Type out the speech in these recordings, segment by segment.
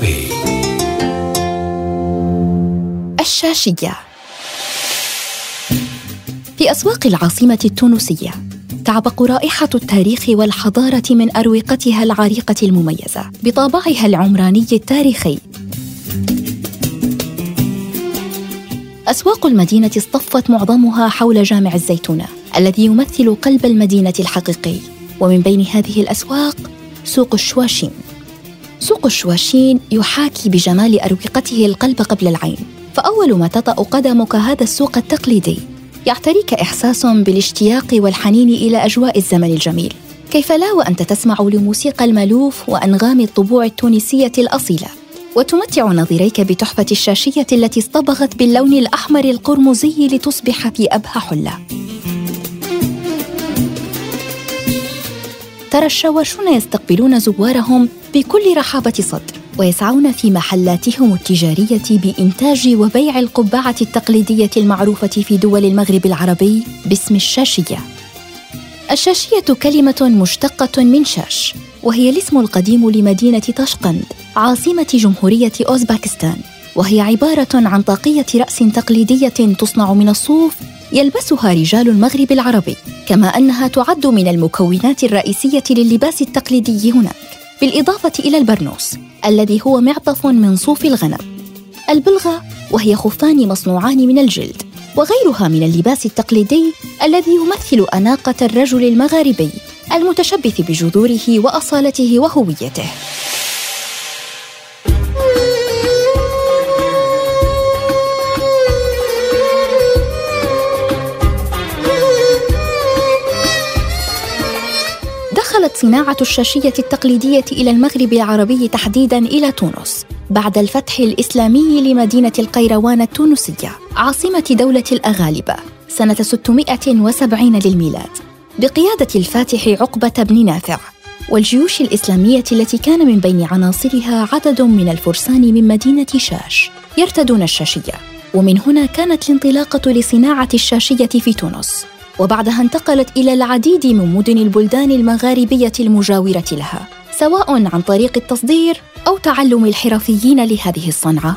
العربي الشاشية. في أسواق العاصمة التونسية تعبق رائحة التاريخ والحضارة من أروقتها العريقة المميزة بطابعها العمراني التاريخي. أسواق المدينة اصطفت معظمها حول جامع الزيتونة الذي يمثل قلب المدينة الحقيقي. ومن بين هذه الأسواق سوق الشواشين. سوق الشواشين يحاكي بجمال أروقته القلب قبل العين. فأول ما تطأ قدمك هذا السوق التقليدي. يعتريك إحساس بالاشتياق والحنين إلى أجواء الزمن الجميل. كيف لا وأنت تسمع لموسيقى المألوف وأنغام الطبوع التونسية الأصيلة. وتمتع نظيريك بتحفة الشاشية التي اصطبغت باللون الأحمر القرمزي لتصبح في أبهى حلة. ترى الشواشون يستقبلون زوارهم بكل رحابة صدر ويسعون في محلاتهم التجارية بإنتاج وبيع القبعة التقليدية المعروفة في دول المغرب العربي باسم الشاشية. الشاشية كلمة مشتقة من شاش، وهي الاسم القديم لمدينة طشقند عاصمة جمهورية أوزباكستان، وهي عبارة عن طاقية رأس تقليدية تصنع من الصوف يلبسها رجال المغرب العربي، كما أنها تعد من المكونات الرئيسية للباس التقليدي هناك. بالإضافة إلى البرنوس الذي هو معطف من صوف الغنم البلغة وهي خفان مصنوعان من الجلد وغيرها من اللباس التقليدي الذي يمثل أناقة الرجل المغاربي المتشبث بجذوره وأصالته وهويته صناعة الشاشية التقليدية إلى المغرب العربي تحديداً إلى تونس بعد الفتح الإسلامي لمدينة القيروان التونسية عاصمة دولة الأغالبة سنة 670 للميلاد. بقيادة الفاتح عقبة بن نافع والجيوش الإسلامية التي كان من بين عناصرها عدد من الفرسان من مدينة شاش يرتدون الشاشية. ومن هنا كانت الانطلاقة لصناعة الشاشية في تونس. وبعدها انتقلت إلى العديد من مدن البلدان المغاربية المجاورة لها سواء عن طريق التصدير أو تعلم الحرفيين لهذه الصنعة.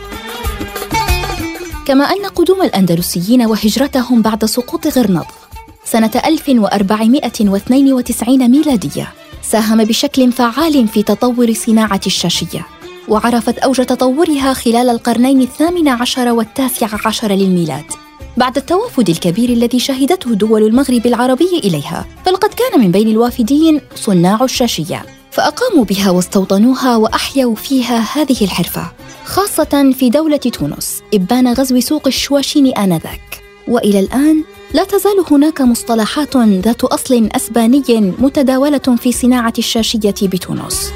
كما أن قدوم الأندلسيين وهجرتهم بعد سقوط غرناطة سنة 1492 ميلادية ساهم بشكل فعال في تطور صناعة الشاشية وعرفت أوج تطورها خلال القرنين الثامن عشر والتاسع عشر للميلاد. بعد التوافد الكبير الذي شهدته دول المغرب العربي إليها فلقد كان من بين الوافدين صناع الشاشية فأقاموا بها واستوطنوها وأحيوا فيها هذه الحرفة خاصة في دولة تونس إبان غزو سوق الشواشين آنذاك. وإلى الآن لا تزال هناك مصطلحات ذات أصل أسباني متداولة في صناعة الشاشية بتونس.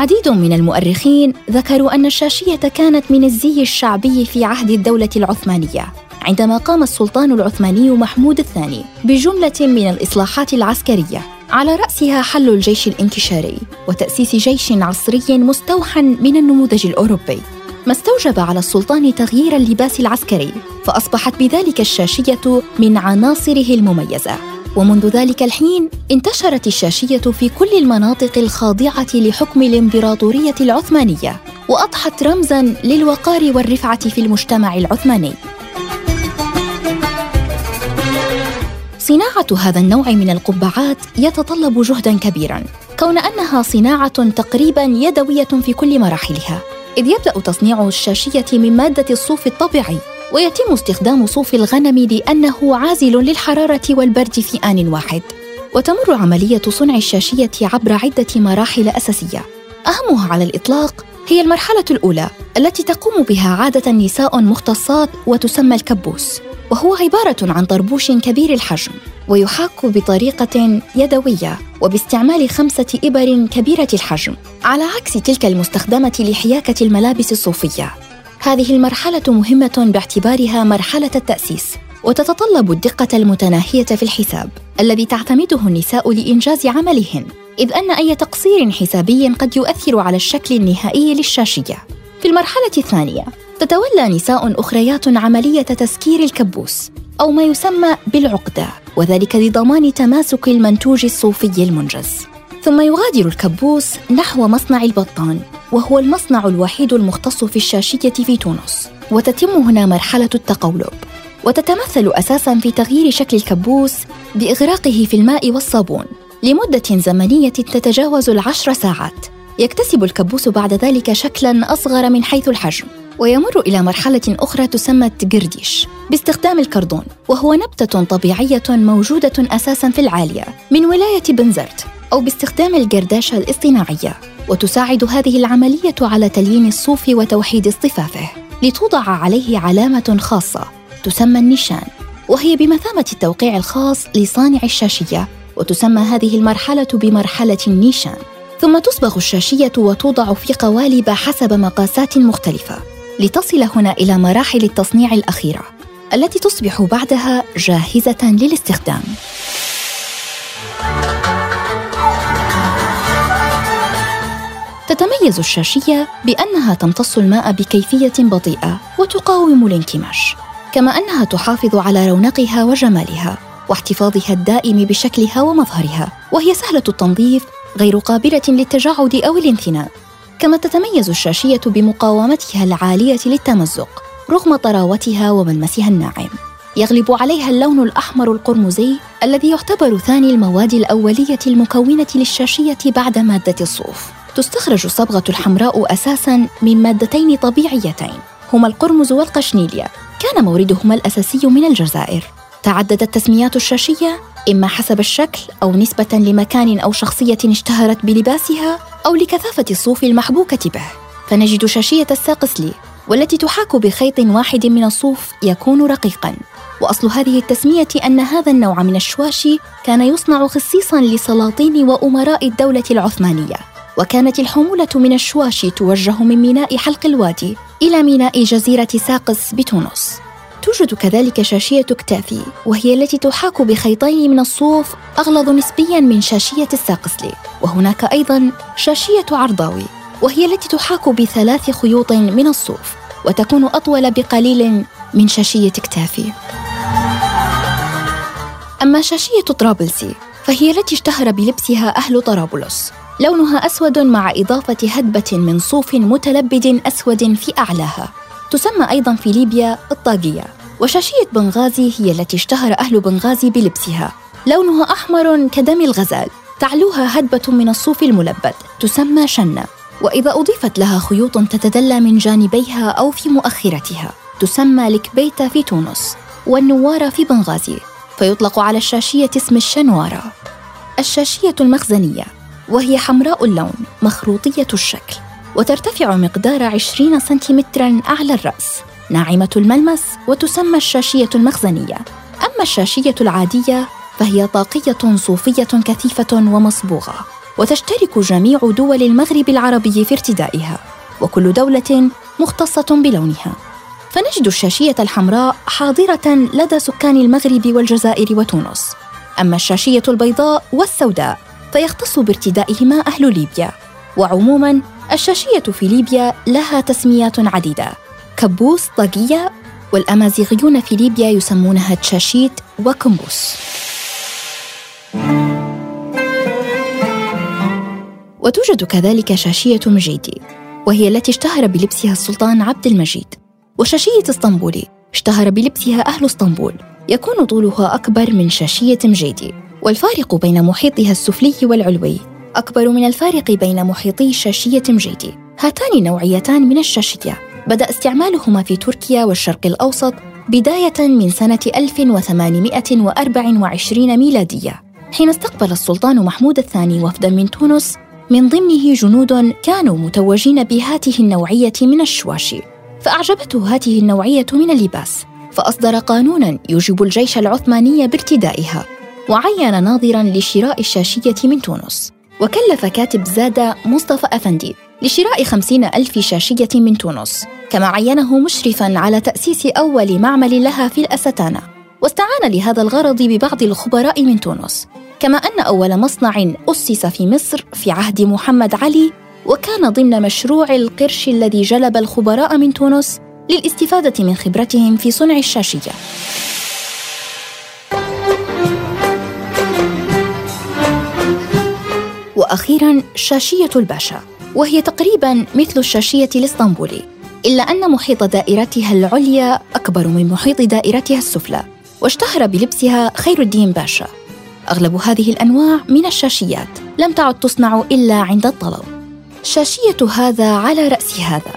عديد من المؤرخين ذكروا أن الشاشية كانت من الزي الشعبي في عهد الدولة العثمانية عندما قام السلطان العثماني محمود الثاني بجملة من الإصلاحات العسكرية على رأسها حل الجيش الانكشاري وتأسيس جيش عصري مستوحى من النموذج الأوروبي. ما استوجب على السلطان تغيير اللباس العسكري فأصبحت بذلك الشاشية من عناصره المميزة. ومنذ ذلك الحين انتشرت الشاشية في كل المناطق الخاضعة لحكم الإمبراطورية العثمانية وأضحت رمزاً للوقار والرفعة في المجتمع العثماني. صناعة هذا النوع من القبعات يتطلب جهداً كبيراً، كون أنها صناعة تقريباً يدوية في كل مراحلها، إذ يبدأ تصنيع الشاشية من مادة الصوف الطبيعي ويتم استخدام صوف الغنم لأنه عازل للحرارة والبرد في آن واحد. وتمر عملية صنع الشاشية عبر عدة مراحل أساسية. أهمها على الإطلاق هي المرحلة الأولى التي تقوم بها عادة نساء مختصات وتسمى الكبوس وهو عبارة عن طربوش كبير الحجم ويحاك بطريقة يدوية وباستعمال خمسة إبر كبيرة الحجم على عكس تلك المستخدمة لحياكة الملابس الصوفية. هذه المرحلة مهمة باعتبارها مرحلة التأسيس وتتطلب الدقة المتناهية في الحساب الذي تعتمده النساء لإنجاز عملهن إذ أن أي تقصير حسابي قد يؤثر على الشكل النهائي للشاشية. في المرحلة الثانية تتولى نساء أخريات عملية تسكير الكبوس أو ما يسمى بالعقدة وذلك لضمان تماسك المنتوج الصوفي المنجز. ثم يغادر الكبوس نحو مصنع البطان وهو المصنع الوحيد المختص في الشاشية في تونس. وتتم هنا مرحلة التقولب وتتمثل أساساً في تغيير شكل الكبوس بإغراقه في الماء والصابون. لمدة زمنية تتجاوز العشر ساعات. يكتسب الكبوس بعد ذلك شكلاً أصغر من حيث الحجم. ويمر إلى مرحلة أخرى تسمى التجرديش باستخدام الكردون وهو نبتة طبيعية موجودة أساساً في العالية من ولاية بنزرت. أو باستخدام الجرداشة الاصطناعية وتساعد هذه العملية على تليين الصوف وتوحيد اصطفافه لتوضع عليه علامة خاصة تسمى النيشان وهي بمثابة التوقيع الخاص لصانع الشاشية وتسمى هذه المرحلة بمرحلة النيشان ثم تصبغ الشاشية وتوضع في قوالب حسب مقاسات مختلفة لتصل هنا إلى مراحل التصنيع الأخيرة التي تصبح بعدها جاهزة للاستخدام. تتميز الشاشية بأنها تمتص الماء بكيفية بطيئة وتقاوم الانكماش، كما أنها تحافظ على رونقها وجمالها واحتفاظها الدائم بشكلها ومظهرها، وهي سهلة التنظيف غير قابلة للتجعد أو الانثناء. كما تتميز الشاشية بمقاومتها العالية للتمزق رغم طراوتها وملمسها الناعم. يغلب عليها اللون الأحمر القرمزي الذي يعتبر ثاني المواد الأولية المكونة للشاشية بعد مادة الصوف. تستخرج الصبغة الحمراء أساساً من مادتين طبيعيتين هما القرمز والقشنيليا. كان موردهما الأساسي من الجزائر. تعددت تسميات الشاشية إما حسب الشكل أو نسبة لمكان أو شخصية اشتهرت بلباسها أو لكثافة الصوف المحبوكة به. فنجد شاشية الساقسلي والتي تحاك بخيط واحد من الصوف يكون رقيقاً. وأصل هذه التسمية أن هذا النوع من الشواشي كان يصنع خصيصا لسلاطين وأمراء الدولة العثمانية. وكانت الحمولة من الشواشي توجه من ميناء حلق الوادي إلى ميناء جزيرة ساقس بتونس. توجد كذلك شاشية كتافي وهي التي تحاك بخيطين من الصوف أغلظ نسبياً من شاشية الساقسلي وهناك أيضاً شاشية عرضاوي وهي التي تحاك بثلاث خيوط من الصوف وتكون أطول بقليل من شاشية كتافي. أما شاشية طرابلسي فهي التي اشتهر بلبسها أهل طرابلس. لونها أسود مع إضافة هدبة من صوف متلبد أسود في أعلاها. تسمى أيضا في ليبيا الطاقية وشاشية بنغازي هي التي اشتهر أهل بنغازي بلبسها. لونها أحمر كدم الغزال. تعلوها هدبة من الصوف الملبد. تسمى شنة. وإذا أضيفت لها خيوط تتدلى من جانبيها أو في مؤخرتها. تسمى الكبيتة في تونس. والنوارة في بنغازي. فيطلق على الشاشية اسم الشنوارة. الشاشية المخزنية. وهي حمراء اللون مخروطية الشكل وترتفع مقدار 20 سنتيمترا أعلى الرأس. ناعمة الملمس وتسمى الشاشية المخزنية. أما الشاشية العادية فهي طاقية صوفية كثيفة ومصبوغة وتشترك جميع دول المغرب العربي في ارتدائها وكل دولة مختصة بلونها. فنجد الشاشية الحمراء حاضرة لدى سكان المغرب والجزائر وتونس. أما الشاشية البيضاء والسوداء فيختص بارتدائهما أهل ليبيا. وعموما الشاشية في ليبيا لها تسميات عديدة. كبوس طاقية والأمازيغيون في ليبيا يسمونها تشاشيت وكمبوس. وتوجد كذلك شاشية مجيدي وهي التي اشتهر بلبسها السلطان عبد المجيد. وشاشية اسطنبولي اشتهر بلبسها أهل اسطنبول. يكون طولها أكبر من شاشية مجيدي. والفارق بين محيطها السفلي والعلوي. أكبر من الفارق بين محيطي شاشية مجيدي هاتان نوعيتان من الشاشية. بدأ استعمالهما في تركيا والشرق الأوسط بداية من سنة 1824 ميلادية. حين استقبل السلطان محمود الثاني وفدا من تونس من ضمنه جنود كانوا متوجين بهاته النوعية من الشواشي فأعجبته هذه النوعية من اللباس فأصدر قانونا يوجب الجيش العثماني بارتدائها. وعين ناظرا لشراء الشاشية من تونس. وكلف كاتب زادة مصطفى أفندي لشراء خمسين ألف شاشية من تونس. كما عينه مشرفا على تأسيس أول معمل لها في الأستانة واستعان لهذا الغرض ببعض الخبراء من تونس. كما أن أول مصنع أسس في مصر في عهد محمد علي وكان ضمن مشروع القرش الذي جلب الخبراء من تونس للاستفادة من خبرتهم في صنع الشاشية. وأخيراً شاشية الباشا وهي تقريباً مثل الشاشية الإسطنبولي إلا أن محيط دائرتها العليا أكبر من محيط دائرتها السفلى واشتهر بلبسها خير الدين باشا. أغلب هذه الأنواع من الشاشيات لم تعد تصنع إلا عند الطلب. شاشية هذا على رأس هذا.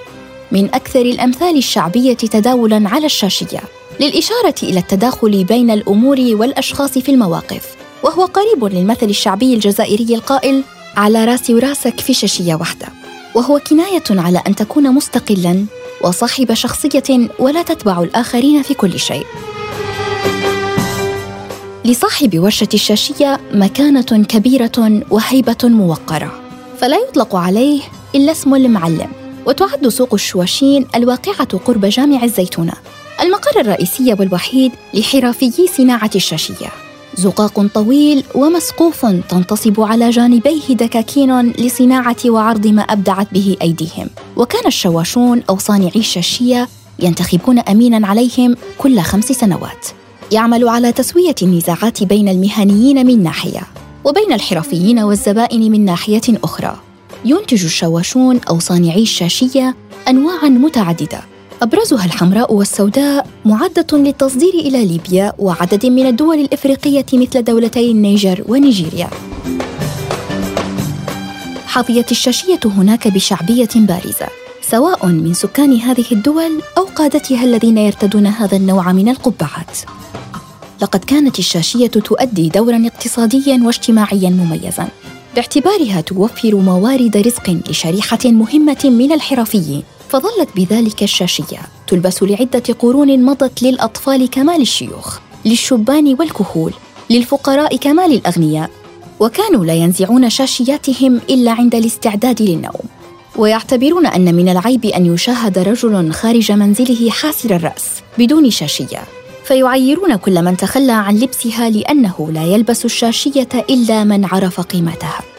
من أكثر الأمثال الشعبية تداولاً على الشاشية للإشارة إلى التداخل بين الأمور والأشخاص في المواقف وهو قريب للمثل الشعبي الجزائري القائل على راسي وراسك في شاشية واحدة وهو كناية على أن تكون مستقلاً وصاحب شخصية ولا تتبع الآخرين في كل شيء. لصاحب ورشة الشاشية مكانة كبيرة وهيبة موقرة فلا يطلق عليه إلا اسم المعلم وتعد سوق الشواشين الواقعة قرب جامع الزيتونة المقر الرئيسي والوحيد لحرفيي صناعة الشاشية. زقاق طويل ومسقوف تنتصب على جانبيه دكاكين لصناعة وعرض ما أبدعت به أيديهم. وكان الشواشون أو صانعي الشاشية ينتخبون أميناً عليهم كل خمس سنوات. يعمل على تسوية النزاعات بين المهنيين من ناحية وبين الحرفيين والزبائن من ناحية أخرى. ينتج الشواشون أو صانعي الشاشية أنواعاً متعددة. أبرزها الحمراء والسوداء معدة للتصدير إلى ليبيا وعدد من الدول الإفريقية مثل دولتي النيجر ونيجيريا. حظيت الشاشية هناك بشعبية بارزة سواء من سكان هذه الدول أو قادتها الذين يرتدون هذا النوع من القبعات. لقد كانت الشاشية تؤدي دورا اقتصاديا واجتماعيا مميزا باعتبارها توفر موارد رزق لشريحة مهمة من الحرفيين. فظلت بذلك الشاشية تلبس لعدة قرون مضت للأطفال كما للشيوخ للشبان والكهول للفقراء كما للأغنياء وكانوا لا ينزعون شاشياتهم إلا عند الاستعداد للنوم. ويعتبرون أن من العيب أن يشاهد رجل خارج منزله حاسر الرأس بدون شاشية. فيعيرون كل من تخلى عن لبسها لأنه لا يلبس الشاشية إلا من عرف قيمتها.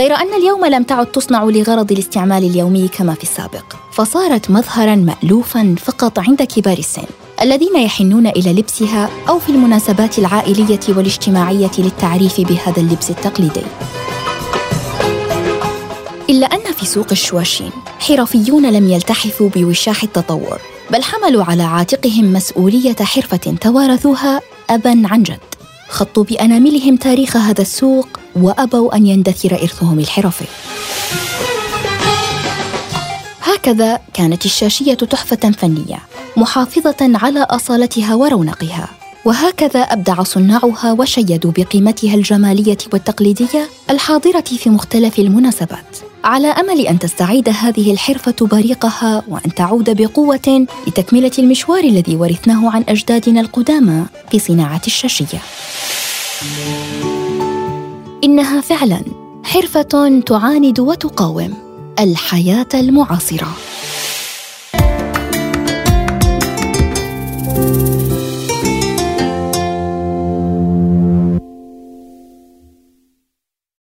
غير أن اليوم لم تعد تصنع لغرض الاستعمال اليومي كما في السابق فصارت مظهرا مألوفا فقط عند كبار السن الذين يحنون إلى لبسها أو في المناسبات العائلية والاجتماعية للتعريف بهذا اللبس التقليدي. إلا أن في سوق الشواشين حرفيون لم يلتحفوا بوشاح التطور بل حملوا على عاتقهم مسؤولية حرفة توارثوها أبا عن جد. خطوا بأناملهم تاريخ هذا السوق وأبوا أن يندثر إرثهم الحرفي. هكذا كانت الشاشية تحفة فنية محافظة على أصالتها ورونقها. وهكذا أبدع صناعها وشيدوا بقيمتها الجمالية والتقليدية الحاضرة في مختلف المناسبات. على أمل أن تستعيد هذه الحرفة بريقها وأن تعود بقوة لتكملة المشوار الذي ورثناه عن أجدادنا القدامى في صناعة الشاشية. إنها فعلا حرفة تعاند وتقاوم الحياة المعاصرة.